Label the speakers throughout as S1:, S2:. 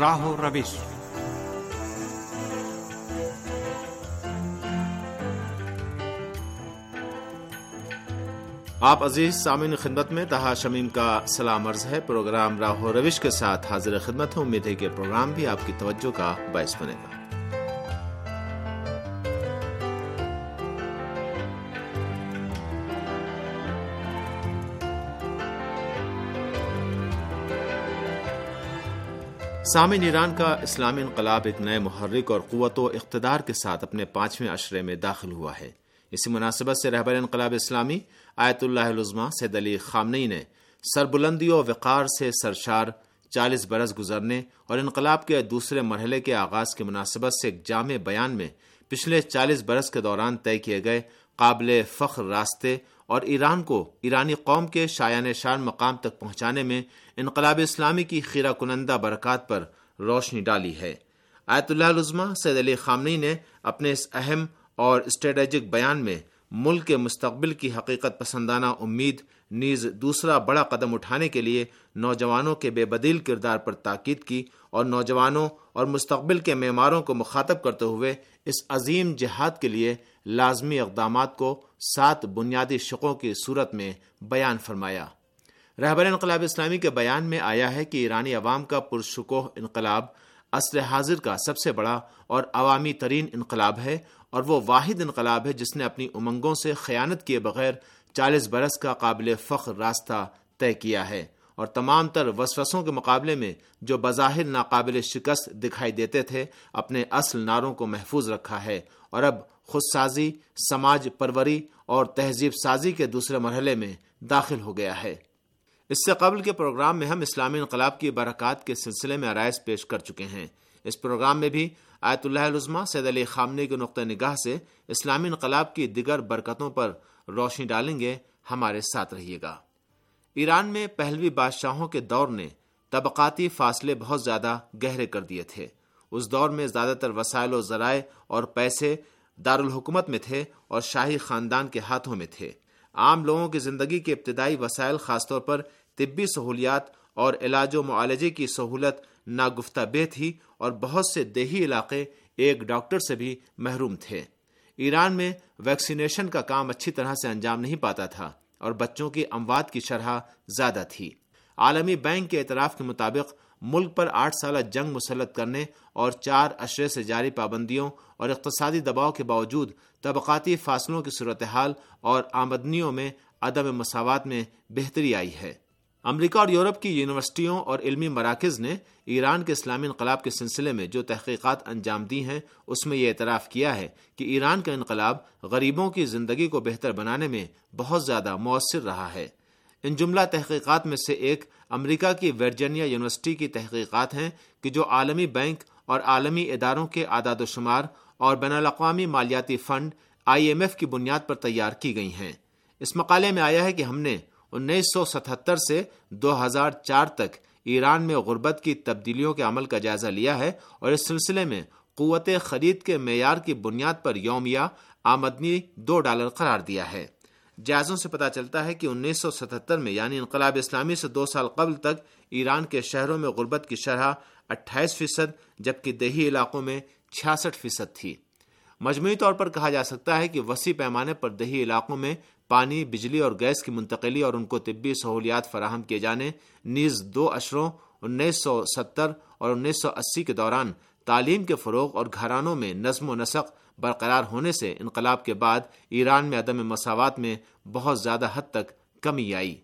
S1: راہ و روش
S2: آپ عزیز سامعین خدمت میں تہا شمیم کا سلام عرض ہے۔ پروگرام راہ و روش کے ساتھ حاضر خدمت ہے۔ امید ہے کہ پروگرام بھی آپ کی توجہ کا باعث بنے گا۔ سامعین ایران کا اسلامی انقلاب ایک نئے محرک اور قوت و اقتدار کے ساتھ اپنے پانچویں عشرے میں داخل ہوا ہے۔ اسی مناسبت سے رہبر انقلاب اسلامی آیت اللہ العظمہ سید علی خامنئی نے سربلندی و وقار سے سرشار چالیس برس گزرنے اور انقلاب کے دوسرے مرحلے کے آغاز کی مناسبت سے ایک جامع بیان میں پچھلے چالیس برس کے دوران طے کیے گئے قابل فخر راستے اور ایران کو ایرانی قوم کے شایان شان مقام تک پہنچانے میں انقلاب اسلامی کی خیرہ کنندہ برکات پر روشنی ڈالی ہے۔ آیت اللہ العظمہ سید علی خامنی نے اپنے اس اہم اور اسٹریٹجک بیان میں ملک کے مستقبل کی حقیقت پسندانہ امید، نیز دوسرا بڑا قدم اٹھانے کے لیے نوجوانوں کے بے بدیل کردار پر تاکید کی اور نوجوانوں اور مستقبل کے معماروں کو مخاطب کرتے ہوئے اس عظیم جہاد کے لیے لازمی اقدامات کو سات بنیادی شقوں کی صورت میں بیان فرمایا۔ رہبر انقلاب اسلامی کے بیان میں آیا ہے کہ ایرانی عوام کا پرشکوہ انقلاب عصر حاضر کا سب سے بڑا اور عوامی ترین انقلاب ہے اور وہ واحد انقلاب ہے جس نے اپنی امنگوں سے خیانت کیے بغیر چالیس برس کا قابل فخر راستہ طے کیا ہے اور تمام تر وسوسوں کے مقابلے میں جو بظاہر ناقابل شکست دکھائی دیتے تھے، اپنے اصل ناروں کو محفوظ رکھا ہے اور اب خود سازی سماج پروری اور تہذیب سازی کے دوسرے مرحلے میں داخل ہو گیا ہے۔ اس سے قبل کے پروگرام میں ہم اسلامی انقلاب کی برکات کے سلسلے میں آرائز پیش کر چکے ہیں۔ اس پروگرام میں بھی آیت اللہ العظمہ سید علی خامنے کے نقطۂ نگاہ سے اسلامی انقلاب کی دیگر برکتوں پر روشنی ڈالیں گے، ہمارے ساتھ رہیے گا۔ ایران میں پہلوی بادشاہوں کے دور نے طبقاتی فاصلے بہت زیادہ گہرے کر دیے تھے۔ اس دور میں زیادہ تر وسائل و ذرائع اور پیسے دارالحکومت میں تھے اور شاہی خاندان کے ہاتھوں میں تھے۔ عام لوگوں کی زندگی کے ابتدائی وسائل خاص طور پر طبی سہولیات اور علاج و معالجے کی سہولت ناگفتہ بے تھی اور بہت سے دیہی علاقے ایک ڈاکٹر سے بھی محروم تھے۔ ایران میں ویکسینیشن کا کام اچھی طرح سے انجام نہیں پاتا تھا اور بچوں کی اموات کی شرح زیادہ تھی۔ عالمی بینک کے اعتراف کے مطابق ملک پر آٹھ سالہ جنگ مسلط کرنے اور چار اشرے سے جاری پابندیوں اور اقتصادی دباؤ کے باوجود طبقاتی فاصلوں کی صورتحال اور آمدنیوں میں عدم مساوات میں بہتری آئی ہے۔ امریکہ اور یورپ کی یونیورسٹیوں اور علمی مراکز نے ایران کے اسلامی انقلاب کے سلسلے میں جو تحقیقات انجام دی ہیں، اس میں یہ اعتراف کیا ہے کہ ایران کا انقلاب غریبوں کی زندگی کو بہتر بنانے میں بہت زیادہ مؤثر رہا ہے۔ ان جملہ تحقیقات میں سے ایک امریکہ کی ورجینیا یونیورسٹی کی تحقیقات ہیں کہ جو عالمی بینک اور عالمی اداروں کے اعداد و شمار اور بین الاقوامی مالیاتی فنڈ آئی ایم ایف کی بنیاد پر تیار کی گئی ہیں۔ اس مقالے میں آیا ہے کہ ہم نے انیس سو ستہتر سے دو ہزار چار تک ایران میں غربت کی تبدیلیوں کے عمل کا جائزہ لیا ہے اور اس سلسلے میں قوت خرید کے معیار کی بنیاد پر یومیہ آمدنی دو ڈالر قرار دیا ہے۔ جائزوں سے پتا چلتا ہے کہ انیس سو ستہتر میں یعنی انقلاب اسلامی سے دو سال قبل تک، ایران کے شہروں میں غربت کی شرح اٹھائیس فیصد، جبکہ دیہی علاقوں میں چھیاسٹھ فیصد تھی۔ مجموعی طور پر کہا جا سکتا ہے کہ وسیع پیمانے پر دیہی علاقوں میں پانی، بجلی اور گیس کی منتقلی اور ان کو طبی سہولیات فراہم کیے جانے نیز دو اشروں، انیس سو ستر اور انیس سو اسی کے دوران تعلیم کے فروغ اور گھرانوں میں نظم و نسق برقرار ہونے سے انقلاب کے بعد ایران میں عدم مساوات میں بہت زیادہ حد تک کمی آئی۔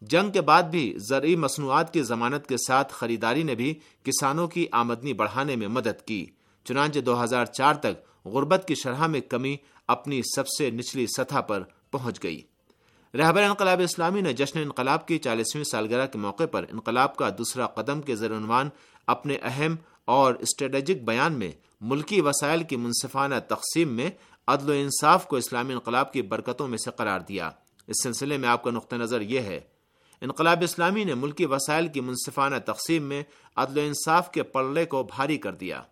S2: جنگ کے بعد بھی زرعی مصنوعات کی ضمانت کے ساتھ خریداری نے بھی کسانوں کی آمدنی بڑھانے میں مدد کی۔ چنانچہ دو ہزار چار تک غربت کی شرح میں کمی اپنی سب سے نچلی سطح پر پہنچ گئی۔ رہبر انقلاب اسلامی نے جشن انقلاب کی چالیسویں سالگرہ کے موقع پر انقلاب کا دوسرا قدم کے زیر عنوان اپنے اہم اور اسٹریٹجک بیان میں ملکی وسائل کی منصفانہ تقسیم میں عدل و انصاف کو اسلامی انقلاب کی برکتوں میں سے قرار دیا۔ اس سلسلے میں آپ کا نقطہ نظر یہ ہے، انقلاب اسلامی نے ملکی وسائل کی منصفانہ تقسیم میں عدل و انصاف کے پلڑے کو بھاری کر دیا۔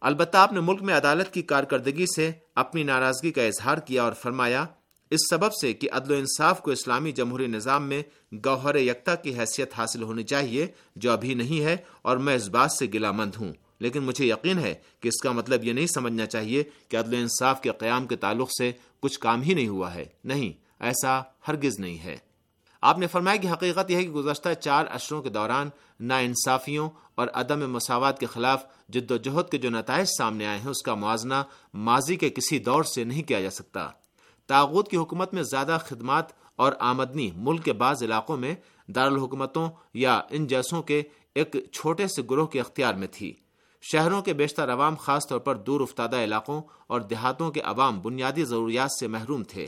S2: البتہ آپ نے ملک میں عدالت کی کارکردگی سے اپنی ناراضگی کا اظہار کیا اور فرمایا، اس سبب سے کہ عدل و انصاف کو اسلامی جمہوری نظام میں گوہر یکتا کی حیثیت حاصل ہونی چاہیے، جو ابھی نہیں ہے اور میں اس بات سے گلا مند ہوں۔ لیکن مجھے یقین ہے کہ اس کا مطلب یہ نہیں سمجھنا چاہیے کہ عدل و انصاف کے قیام کے تعلق سے کچھ کام ہی نہیں ہوا ہے۔ نہیں، ایسا ہرگز نہیں ہے۔ آپ نے فرمایا کہ حقیقت یہ ہے کہ گزشتہ چار اشروں کے دوران نا انصافیوں اور عدم مساوات کے خلاف جد و جہد کے جو نتائج سامنے آئے ہیں، اس کا موازنہ ماضی کے کسی دور سے نہیں کیا جا سکتا۔ تاغت کی حکومت میں زیادہ خدمات اور آمدنی ملک کے بعض علاقوں میں دارالحکومتوں یا ان جیسوں کے ایک چھوٹے سے گروہ کے اختیار میں تھی۔ شہروں کے بیشتر عوام خاص طور پر دور افتادہ علاقوں اور دیہاتوں کے عوام بنیادی ضروریات سے محروم تھے۔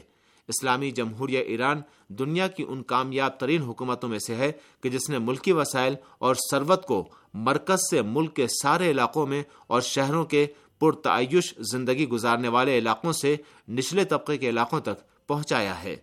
S2: اسلامی جمہوریہ ایران دنیا کی ان کامیاب ترین حکومتوں میں سے ہے کہ جس نے ملکی وسائل اور سروت کو مرکز سے ملک کے سارے علاقوں میں اور شہروں کے پرتعیش زندگی گزارنے والے علاقوں سے نچلے طبقے کے علاقوں تک پہنچایا ہے۔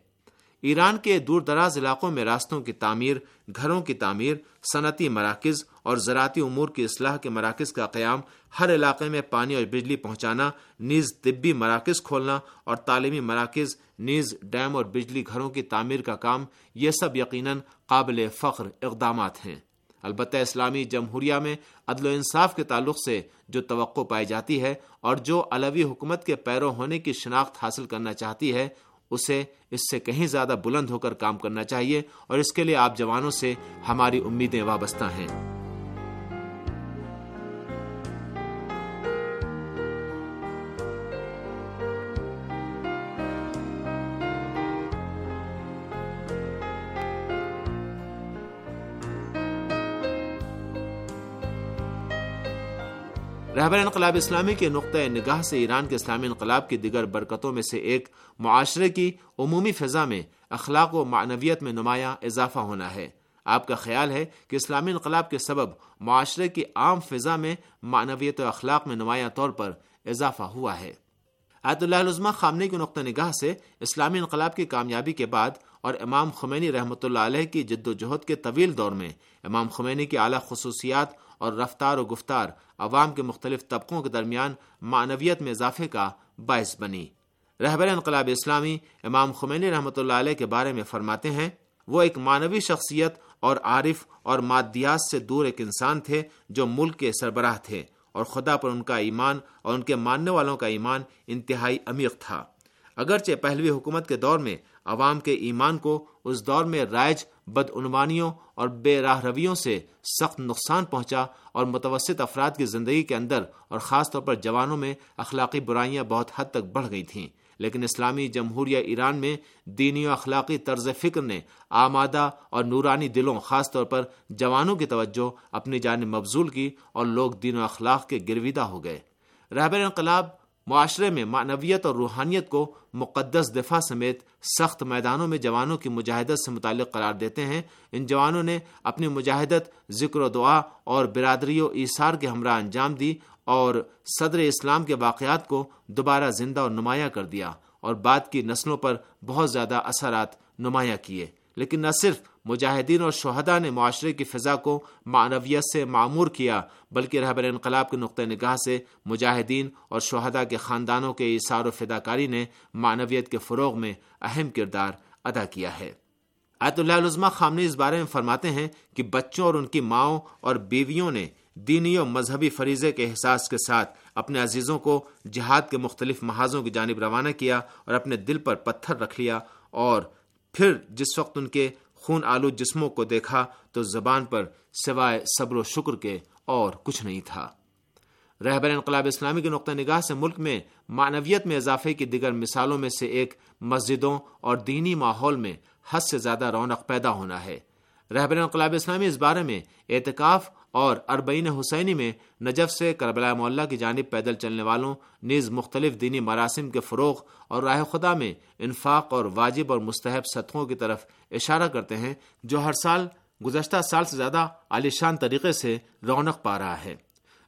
S2: ایران کے دور دراز علاقوں میں راستوں کی تعمیر، گھروں کی تعمیر، صنعتی مراکز اور زراعتی امور کی اصلاح کے مراکز کا قیام، ہر علاقے میں پانی اور بجلی پہنچانا، نیز طبی مراکز کھولنا اور تعلیمی مراکز، نیز ڈیم اور بجلی گھروں کی تعمیر کا کام، یہ سب یقیناً قابل فخر اقدامات ہیں۔ البتہ اسلامی جمہوریہ میں عدل و انصاف کے تعلق سے جو توقع پائی جاتی ہے اور جو علوی حکومت کے پیرو ہونے کی شناخت حاصل کرنا چاہتی ہے اسے اس سے کہیں زیادہ بلند ہو کر کام کرنا چاہیے اور اس کے لیے آپ جوانوں سے ہماری امیدیں وابستہ ہیں۔ رہبر انقلاب اسلامی کے نقطۂ نگاہ سے ایران کے اسلامی انقلاب کی دیگر برکتوں میں سے ایک معاشرے کی عمومی فضا میں اخلاق و معنویت میں نمایاں اضافہ ہونا ہے۔ آپ کا خیال ہے کہ اسلامی انقلاب کے سبب معاشرے کی عام فضا میں معنویت و اخلاق میں نمایاں طور پر اضافہ ہوا ہے۔ آیت اللہ عظمہ خامنے کے نقطۂ نگاہ سے اسلامی انقلاب کی کامیابی کے بعد اور امام خمینی رحمۃ اللہ علیہ کی جد و جہد کے طویل دور میں امام خمینی کی اعلیٰ خصوصیات اور رفتار و گفتار عوام کے مختلف طبقوں کے درمیان معنویت میں اضافے کا باعث بنی۔ رہبر انقلاب اسلامی امام خمینی رحمۃ اللہ علیہ کے بارے میں فرماتے ہیں، وہ ایک معنوی شخصیت اور عارف اور مادیات سے دور ایک انسان تھے جو ملک کے سربراہ تھے اور خدا پر ان کا ایمان اور ان کے ماننے والوں کا ایمان انتہائی عمیق تھا۔ اگرچہ پہلوی حکومت کے دور میں عوام کے ایمان کو اس دور میں رائج بدعنوانیوں اور بے راہ رویوں سے سخت نقصان پہنچا اور متوسط افراد کی زندگی کے اندر اور خاص طور پر جوانوں میں اخلاقی برائیاں بہت حد تک بڑھ گئی تھیں۔ لیکن اسلامی جمہوریہ ایران میں دینی و اخلاقی طرز فکر نے آمادہ اور نورانی دلوں، خاص طور پر جوانوں کی توجہ اپنی جانب مبزول کی اور لوگ دین و اخلاق کے گرویدہ ہو گئے۔ رہبر انقلاب معاشرے میں معنویت اور روحانیت کو مقدس دفاع سمیت سخت میدانوں میں جوانوں کی مجاہدت سے متعلق قرار دیتے ہیں۔ ان جوانوں نے اپنی مجاہدت، ذکر و دعا اور برادری و ایثار کے ہمراہ انجام دی اور صدر اسلام کے واقعات کو دوبارہ زندہ اور نمایاں کر دیا اور بعد کی نسلوں پر بہت زیادہ اثرات نمایاں کیے۔ لیکن نہ صرف مجاہدین اور شہداء نے معاشرے کی فضا کو معنویت سے معمور کیا، بلکہ رہبر انقلاب کے نقطۂ نگاہ سے مجاہدین اور شہداء کے خاندانوں کے اثار و فداکاری نے معنویت کے فروغ میں اہم کردار ادا کیا ہے۔ آیت اللہ علمہ خامنی اس بارے میں فرماتے ہیں کہ بچوں اور ان کی ماؤں اور بیویوں نے دینی و مذہبی فریضے کے احساس کے ساتھ اپنے عزیزوں کو جہاد کے مختلف محاذوں کی جانب روانہ کیا اور اپنے دل پر پتھر رکھ لیا اور پھر جس وقت ان کے خون آلو جسموں کو دیکھا تو زبان پر سوائے صبر و شکر کے اور کچھ نہیں تھا۔ رہبر انقلاب اسلامی کے نقطۂ نگاہ سے ملک میں معنویت میں اضافے کی دیگر مثالوں میں سے ایک مسجدوں اور دینی ماحول میں حد سے زیادہ رونق پیدا ہونا ہے۔ رہبر انقلاب اسلامی اس بارے میں اعتکاف اور اربعین حسینی میں نجف سے کربلا معلّہ کی جانب پیدل چلنے والوں نیز مختلف دینی مراسم کے فروغ اور راہ خدا میں انفاق اور واجب اور مستحب سطحوں کی طرف اشارہ کرتے ہیں، جو ہر سال گزشتہ سال سے زیادہ عالیشان طریقے سے رونق پا رہا ہے۔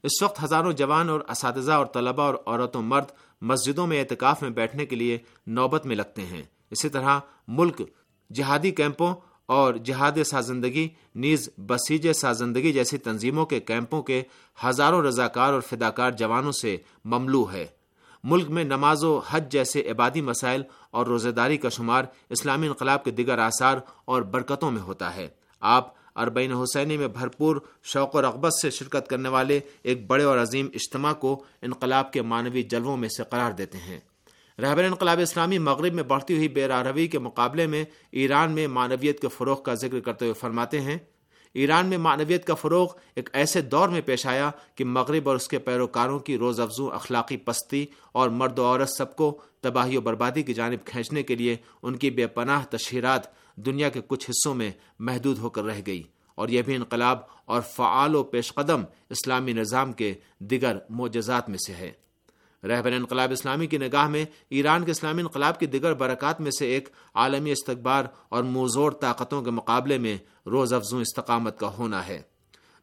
S2: اس وقت ہزاروں جوان اور اساتذہ اور طلبہ اور عورت و مرد مسجدوں میں اعتکاف میں بیٹھنے کے لیے نوبت میں لگتے ہیں۔ اسی طرح ملک جہادی کیمپوں اور جہاد سازندگی، نیز بسیج سازندگی جیسی تنظیموں کے کیمپوں کے ہزاروں رضاکار اور فداکار جوانوں سے مملو ہے۔ ملک میں نماز و حج جیسے عبادی مسائل اور روزہ داری کا شمار اسلامی انقلاب کے دیگر آثار اور برکتوں میں ہوتا ہے۔ آپ اربین حسینی میں بھرپور شوق و رغبت سے شرکت کرنے والے ایک بڑے اور عظیم اجتماع کو انقلاب کے مانوی جلووں میں سے قرار دیتے ہیں۔ رہبر انقلاب اسلامی مغرب میں بڑھتی ہوئی بے راروی کے مقابلے میں ایران میں معنویت کے فروغ کا ذکر کرتے ہوئے فرماتے ہیں، ایران میں معنویت کا فروغ ایک ایسے دور میں پیش آیا کہ مغرب اور اس کے پیروکاروں کی روز افزوں اخلاقی پستی اور مرد و عورت سب کو تباہی و بربادی کی جانب کھینچنے کے لیے ان کی بے پناہ تشہیرات دنیا کے کچھ حصوں میں محدود ہو کر رہ گئی۔ اور یہ بھی انقلاب اور فعال و پیش قدم اسلامی نظام کے دیگر معجزات میں سے ہے۔ رہبر انقلاب اسلامی کی نگاہ میں ایران کے اسلامی انقلاب کی دیگر برکات میں سے ایک عالمی استقبار اور موزور طاقتوں کے مقابلے میں روز افزوں استقامت کا ہونا ہے۔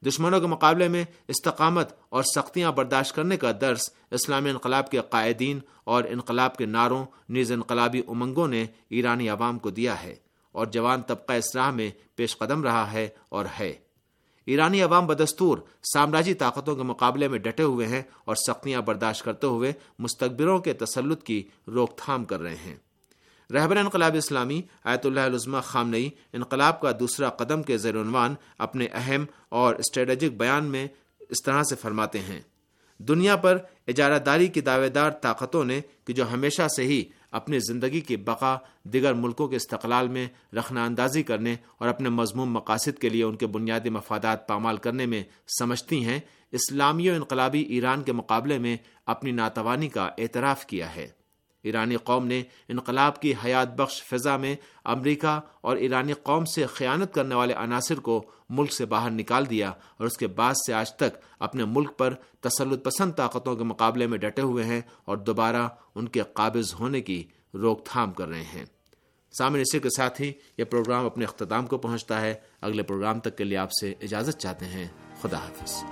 S2: دشمنوں کے مقابلے میں استقامت اور سختیاں برداشت کرنے کا درس اسلامی انقلاب کے قائدین اور انقلاب کے ناروں نیز انقلابی امنگوں نے ایرانی عوام کو دیا ہے اور جوان طبقہ اسلح میں پیش قدم رہا ہے اور ہے۔ ایرانی عوام بدستور سامراجی طاقتوں کے مقابلے میں ڈٹے ہوئے ہیں اور سختیاں برداشت کرتے ہوئے مستقبروں کے تسلط کی روک تھام کر رہے ہیں۔ رہبر انقلاب اسلامی، آیت اللہ علزمہ خام نئی انقلاب کا دوسرا قدم کے زیر عنوان اپنے اہم اور اسٹریٹجک بیان میں اس طرح سے فرماتے ہیں، دنیا پر اجارہ داری کی دعوے دار طاقتوں نے کہ جو ہمیشہ سے ہی اپنی زندگی کی بقا دیگر ملکوں کے استقلال میں رکھنا اندازی کرنے اور اپنے مضمون مقاصد کے لیے ان کے بنیادی مفادات پامال کرنے میں سمجھتی ہیں، اسلامی و انقلابی ایران کے مقابلے میں اپنی ناتوانی کا اعتراف کیا ہے۔ ایرانی قوم نے انقلاب کی حیات بخش فضا میں امریکہ اور ایرانی قوم سے خیانت کرنے والے عناصر کو ملک سے باہر نکال دیا اور اس کے بعد سے آج تک اپنے ملک پر تسلط پسند طاقتوں کے مقابلے میں ڈٹے ہوئے ہیں اور دوبارہ ان کے قابض ہونے کی روک تھام کر رہے ہیں۔ سامنے اسی کے ساتھ ہی یہ پروگرام اپنے اختتام کو پہنچتا ہے۔ اگلے پروگرام تک کے لیے آپ سے اجازت چاہتے ہیں۔ خدا حافظ۔